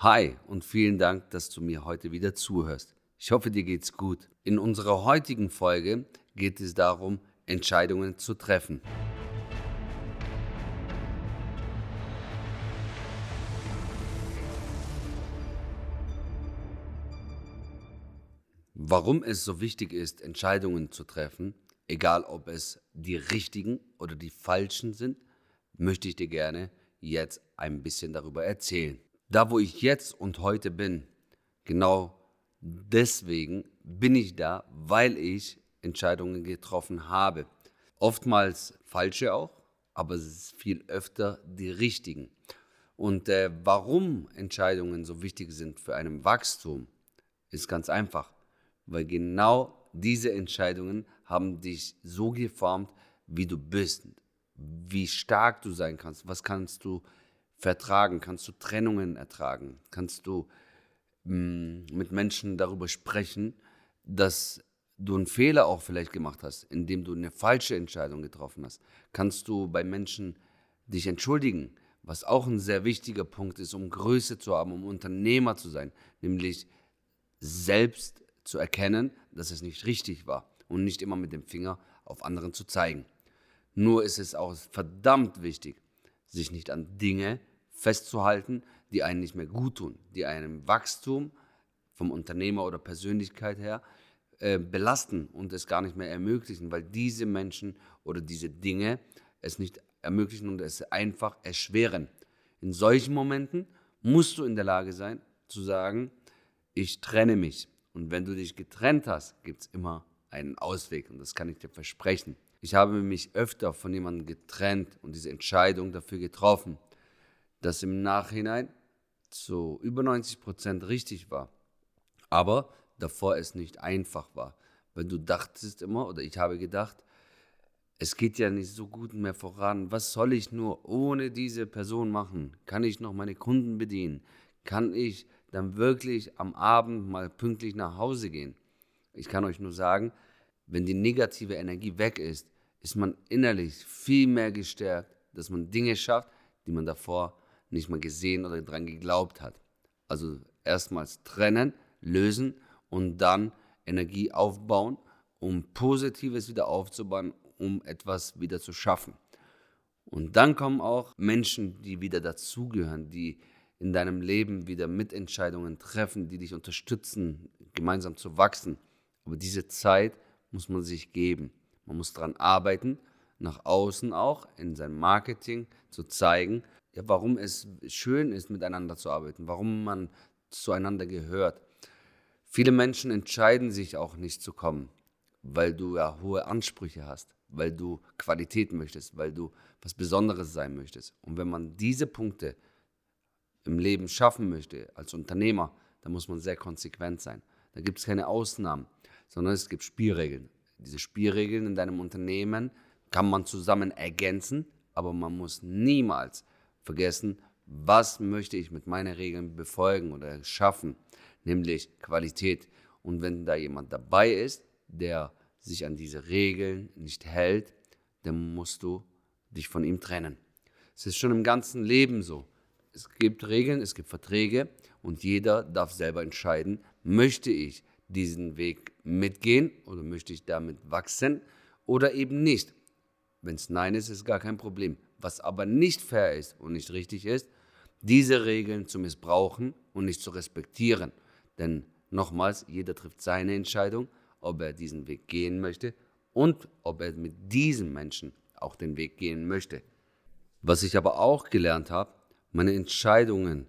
Hi und vielen Dank, dass du mir heute wieder zuhörst. Ich hoffe, dir geht's gut. In unserer heutigen Folge geht es darum, Entscheidungen zu treffen. Warum es so wichtig ist, Entscheidungen zu treffen, egal ob es die richtigen oder die falschen sind, möchte ich dir gerne jetzt ein bisschen darüber erzählen. Da, wo ich jetzt und heute bin, genau deswegen bin ich da, weil ich Entscheidungen getroffen habe. Oftmals falsche auch, aber es ist viel öfter die richtigen. Und äh, warum Entscheidungen so wichtig sind für ein Wachstum, ist ganz einfach weil genau diese Entscheidungen haben dich so geformt, wie du bist, wie stark du sein kannst, was kannst du vertragen, kannst du Trennungen ertragen, kannst du mh, mm, mit Menschen darüber sprechen, dass du einen Fehler auch vielleicht gemacht hast, indem du eine falsche Entscheidung getroffen hast, kannst du bei Menschen dich entschuldigen, was auch ein sehr wichtiger Punkt ist, um Größe zu haben, um Unternehmer zu sein, nämlich selbst zu erkennen, dass es nicht richtig war und nicht immer mit dem Finger auf anderen zu zeigen. Nur ist es auch verdammt wichtig, sich nicht an Dinge festzuhalten, die einen nicht mehr gut tun, die einem Wachstum vom Unternehmer oder Persönlichkeit her äh, belasten und es gar nicht mehr ermöglichen, weil diese Menschen oder diese Dinge es nicht ermöglichen und es einfach erschweren. In solchen Momenten musst du in der Lage sein zu sagen, ich trenne mich und wenn du dich getrennt hast, gibt es immer einen Ausweg und das kann ich dir versprechen. Ich habe mich öfter von jemandem getrennt und diese Entscheidung dafür getroffen, dass im Nachhinein zu über 90 Prozent richtig war. Aber davor es nicht einfach war. Weil du dachtest immer, oder ich habe gedacht, es geht ja nicht so gut mehr voran. Was soll ich nur ohne diese Person machen? Kann ich noch meine Kunden bedienen? Kann ich dann wirklich am Abend mal pünktlich nach Hause gehen. Ich kann euch nur sagen, wenn die negative Energie weg ist, ist man innerlich viel mehr gestärkt, dass man Dinge schafft, die man davor nicht mal gesehen oder dran geglaubt hat. Also erstmals trennen, lösen und dann Energie aufbauen, um Positives wieder aufzubauen, um etwas wieder zu schaffen. Und dann kommen auch Menschen, die wieder dazugehören, die in deinem Leben wieder Mitentscheidungen treffen, die dich unterstützen, gemeinsam zu wachsen. Aber diese Zeit muss man sich geben. Man muss daran arbeiten, nach außen auch, in seinem Marketing zu zeigen, warum es schön ist, miteinander zu arbeiten, warum man zueinander gehört. Viele Menschen entscheiden sich auch nicht zu kommen, weil du ja hohe Ansprüche hast, weil du Qualität möchtest, weil du was Besonderes sein möchtest. Und wenn man diese Punkte im Leben schaffen möchte, als Unternehmer, dann muss man sehr konsequent sein. Da gibt es keine Ausnahmen, sondern es gibt Spielregeln. Diese Spielregeln in deinem Unternehmen kann man zusammen ergänzen, aber man muss niemals vergessen, was möchte ich mit meinen Regeln befolgen oder schaffen, nämlich Qualität. Und wenn da jemand dabei ist, der sich an diese Regeln nicht hält, dann musst du dich von ihm trennen. Es ist schon im ganzen Leben so. Es gibt Regeln, es gibt Verträge und jeder darf selber entscheiden, möchte ich diesen Weg mitgehen oder möchte ich damit wachsen oder eben nicht. Wenn es Nein ist, ist gar kein Problem. Was aber nicht fair ist und nicht richtig ist, diese Regeln zu missbrauchen und nicht zu respektieren. Denn nochmals, jeder trifft seine Entscheidung, ob er diesen Weg gehen möchte und ob er mit diesem Menschen auch den Weg gehen möchte. Was ich aber auch gelernt habe, meine Entscheidungen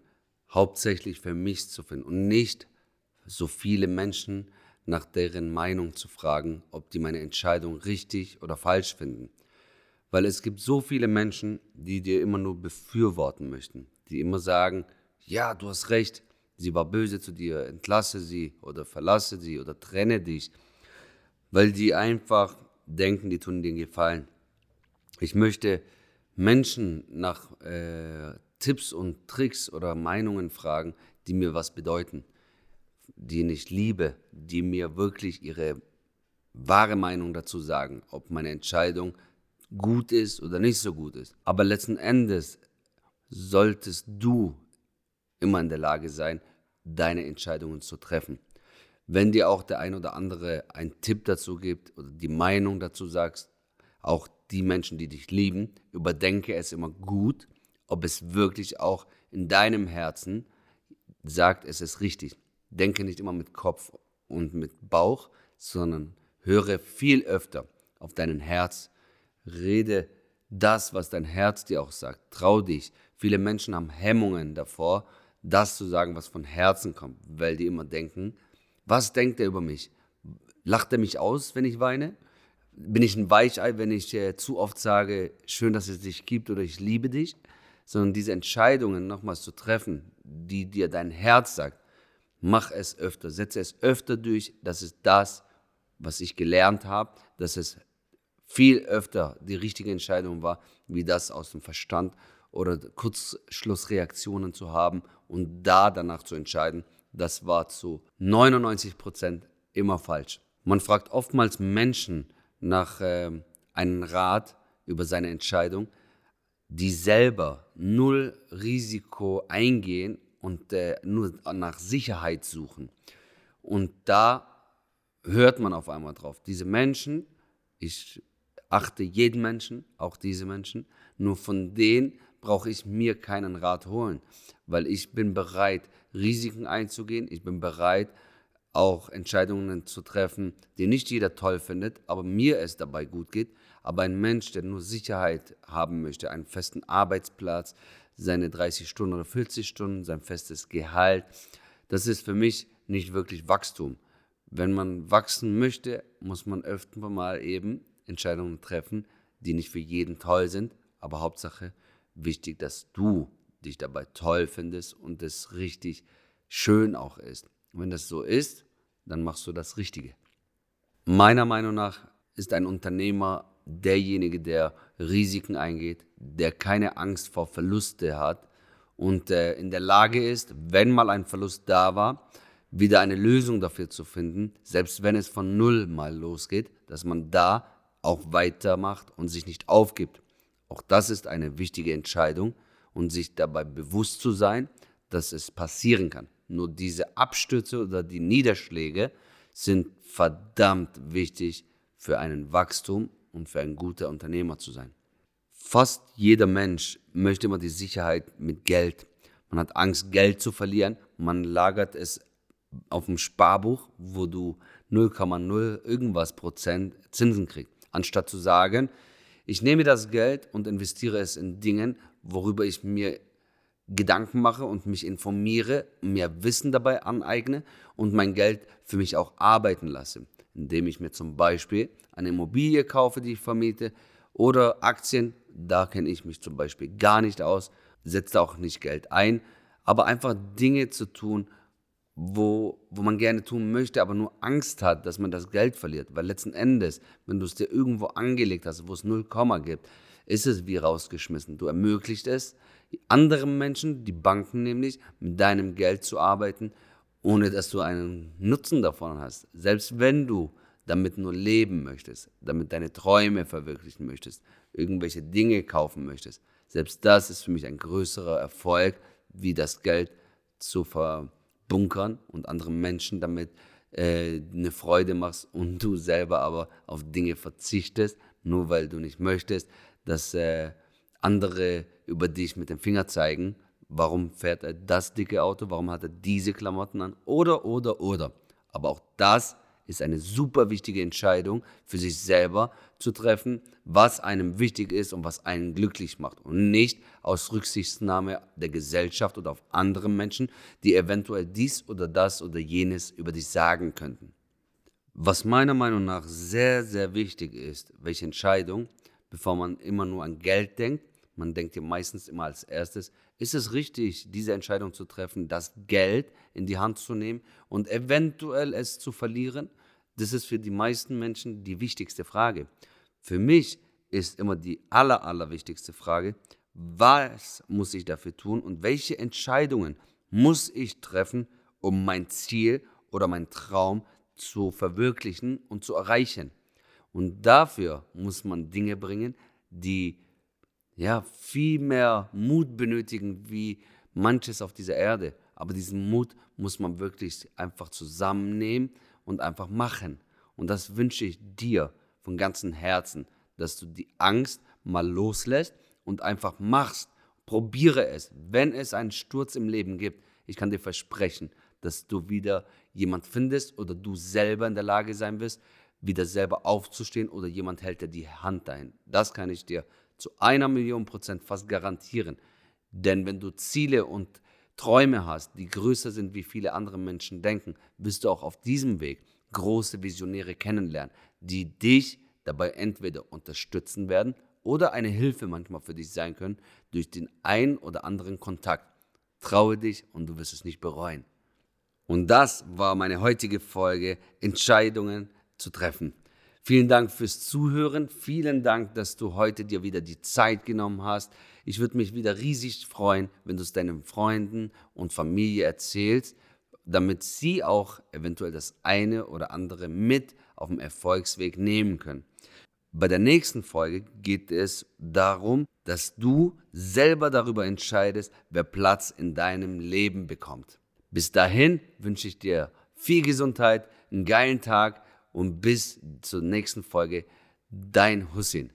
hauptsächlich für mich zu finden und nicht so viele Menschen nach deren Meinung zu fragen, ob die meine Entscheidung richtig oder falsch finden. Weil es gibt so viele Menschen, die dir immer nur befürworten möchten, die immer sagen, ja, du hast recht, sie war böse zu dir, entlasse sie oder verlasse sie oder trenne dich, weil die einfach denken, die tun dir Gefallen. Ich möchte Menschen nach äh, Tipps und Tricks oder Meinungen fragen, die mir was bedeuten, die ich liebe, die mir wirklich ihre wahre Meinung dazu sagen, ob meine Entscheidung gut ist oder nicht so gut ist. Aber letzten Endes solltest du immer in der Lage sein, deine Entscheidungen zu treffen. Wenn dir auch der ein oder andere einen Tipp dazu gibt oder die Meinung dazu sagst, auch die Menschen, die dich lieben, überdenke es immer gut, ob es wirklich auch in deinem Herzen sagt, es ist richtig. Denke nicht immer mit Kopf und mit Bauch, sondern höre viel öfter auf deinen Herz. Rede das, was dein Herz dir auch sagt. Trau dich. Viele Menschen haben Hemmungen davor, das zu sagen, was von Herzen kommt, weil die immer denken, was denkt er über mich? Lacht er mich aus, wenn ich weine? Bin ich ein Weichei, wenn ich äh, zu oft sage, schön, dass es dich gibt oder ich liebe dich? Sondern diese Entscheidungen nochmals zu treffen, die dir dein Herz sagt, mach es öfter, setze es öfter durch. Das ist das, was ich gelernt habe, dass es viel öfter die richtige Entscheidung war, wie das aus dem Verstand oder Kurzschlussreaktionen zu haben und da danach zu entscheiden, das war zu 99 Prozent immer falsch. Man fragt oftmals Menschen nach äh, einem Rat über seine Entscheidung, die selber null Risiko eingehen und äh, nur nach Sicherheit suchen. Und da hört man auf einmal drauf. Diese Menschen, ich achte jeden Menschen, auch diese Menschen, nur von denen brauche ich mir keinen Rat holen, weil ich bin bereit, Risiken einzugehen, ich bin bereit, auch Entscheidungen zu treffen, die nicht jeder toll findet, aber mir es dabei gut geht. Aber ein Mensch, der nur Sicherheit haben möchte, einen festen Arbeitsplatz, seine 30 Stunden oder 40 Stunden, sein festes Gehalt, das ist für mich nicht wirklich Wachstum. Wenn man wachsen möchte, muss man öfter mal eben Entscheidungen treffen, die nicht für jeden toll sind, aber Hauptsache wichtig, dass du dich dabei toll findest und es richtig schön auch ist. Und wenn das so ist, dann machst du das Richtige. Meiner Meinung nach ist ein Unternehmer derjenige, der Risiken eingeht, der keine Angst vor Verluste hat und äh, in der Lage ist, wenn mal ein Verlust da war, wieder eine Lösung dafür zu finden, selbst wenn es von Null mal losgeht, dass man da auch weitermacht und sich nicht aufgibt. Auch das ist eine wichtige Entscheidung und sich dabei bewusst zu sein, dass es passieren kann. Nur diese Abstürze oder die Niederschläge sind verdammt wichtig für einen Wachstum und für ein guter Unternehmer zu sein. Fast jeder Mensch möchte immer die Sicherheit mit Geld. Man hat Angst, Geld zu verlieren. Man lagert es auf dem Sparbuch, wo du 0,0 irgendwas Prozent Zinsen kriegst. Anstatt zu sagen, ich nehme das Geld und investiere es in Dinge, worüber ich mir Gedanken mache und mich informiere, mir Wissen dabei aneigne und mein Geld für mich auch arbeiten lasse, indem ich mir zum Beispiel eine Immobilie kaufe, die ich vermiete, oder Aktien, da kenne ich mich zum Beispiel gar nicht aus, setze auch nicht Geld ein, aber einfach Dinge zu tun, wo, wo man gerne tun möchte, aber nur Angst hat, dass man das Geld verliert. Weil letzten Endes, wenn du es dir irgendwo angelegt hast, wo es null Komma gibt, ist es wie rausgeschmissen. Du ermöglicht es anderen Menschen, die Banken nämlich, mit deinem Geld zu arbeiten, ohne dass du einen Nutzen davon hast. Selbst wenn du damit nur leben möchtest, damit deine Träume verwirklichen möchtest, irgendwelche Dinge kaufen möchtest. Selbst das ist für mich ein größerer Erfolg, wie das Geld zu ver bunkern und anderen Menschen damit äh, eine Freude machst und du selber aber auf Dinge verzichtest, nur weil du nicht möchtest, dass äh, andere über dich mit dem Finger zeigen, warum fährt er das dicke Auto, warum hat er diese Klamotten an oder, oder, oder. Aber auch das ist eine super wichtige Entscheidung für sich selber zu treffen, was einem wichtig ist und was einen glücklich macht. Und nicht aus Rücksichtnahme der Gesellschaft oder auf andere Menschen, die eventuell dies oder das oder jenes über dich sagen könnten. Was meiner Meinung nach sehr, sehr wichtig ist, welche Entscheidung, bevor man immer nur an Geld denkt, man denkt ja meistens immer als erstes, ist es richtig, diese Entscheidung zu treffen, das Geld in die Hand zu nehmen und eventuell es zu verlieren? Das ist für die meisten Menschen die wichtigste Frage. Für mich ist immer die aller, allerwichtigste Frage, was muss ich dafür tun und welche Entscheidungen muss ich treffen, um mein Ziel oder mein Traum zu verwirklichen und zu erreichen. Und dafür muss man Dinge bringen, die ja viel mehr Mut benötigen, wie manches auf dieser Erde. Aber diesen Mut muss man wirklich einfach zusammennehmen und einfach machen. Und das wünsche ich dir von ganzem Herzen, dass du die Angst mal loslässt und einfach machst. Probiere es. Wenn es einen Sturz im Leben gibt, ich kann dir versprechen, dass du wieder jemand findest oder du selber in der Lage sein wirst, wieder selber aufzustehen oder jemand hält dir die Hand dahin. Das kann ich dir zu einer Million Prozent fast garantieren. Denn wenn du Ziele und Träume hast, die größer sind, wie viele andere Menschen denken, wirst du auch auf diesem Weg große Visionäre kennenlernen, die dich dabei entweder unterstützen werden oder eine Hilfe manchmal für dich sein können durch den ein oder anderen Kontakt. Traue dich und du wirst es nicht bereuen. Und das war meine heutige Folge, Entscheidungen zu treffen. Vielen Dank fürs Zuhören. Vielen Dank, dass du heute dir wieder die Zeit genommen hast. Ich würde mich wieder riesig freuen, wenn du es deinen Freunden und Familie erzählst, damit sie auch eventuell das eine oder andere mit auf dem Erfolgsweg nehmen können. Bei der nächsten Folge geht es darum, dass du selber darüber entscheidest, wer Platz in deinem Leben bekommt. Bis dahin wünsche ich dir viel Gesundheit, einen geilen Tag und bis zur nächsten Folge. Dein Hussein.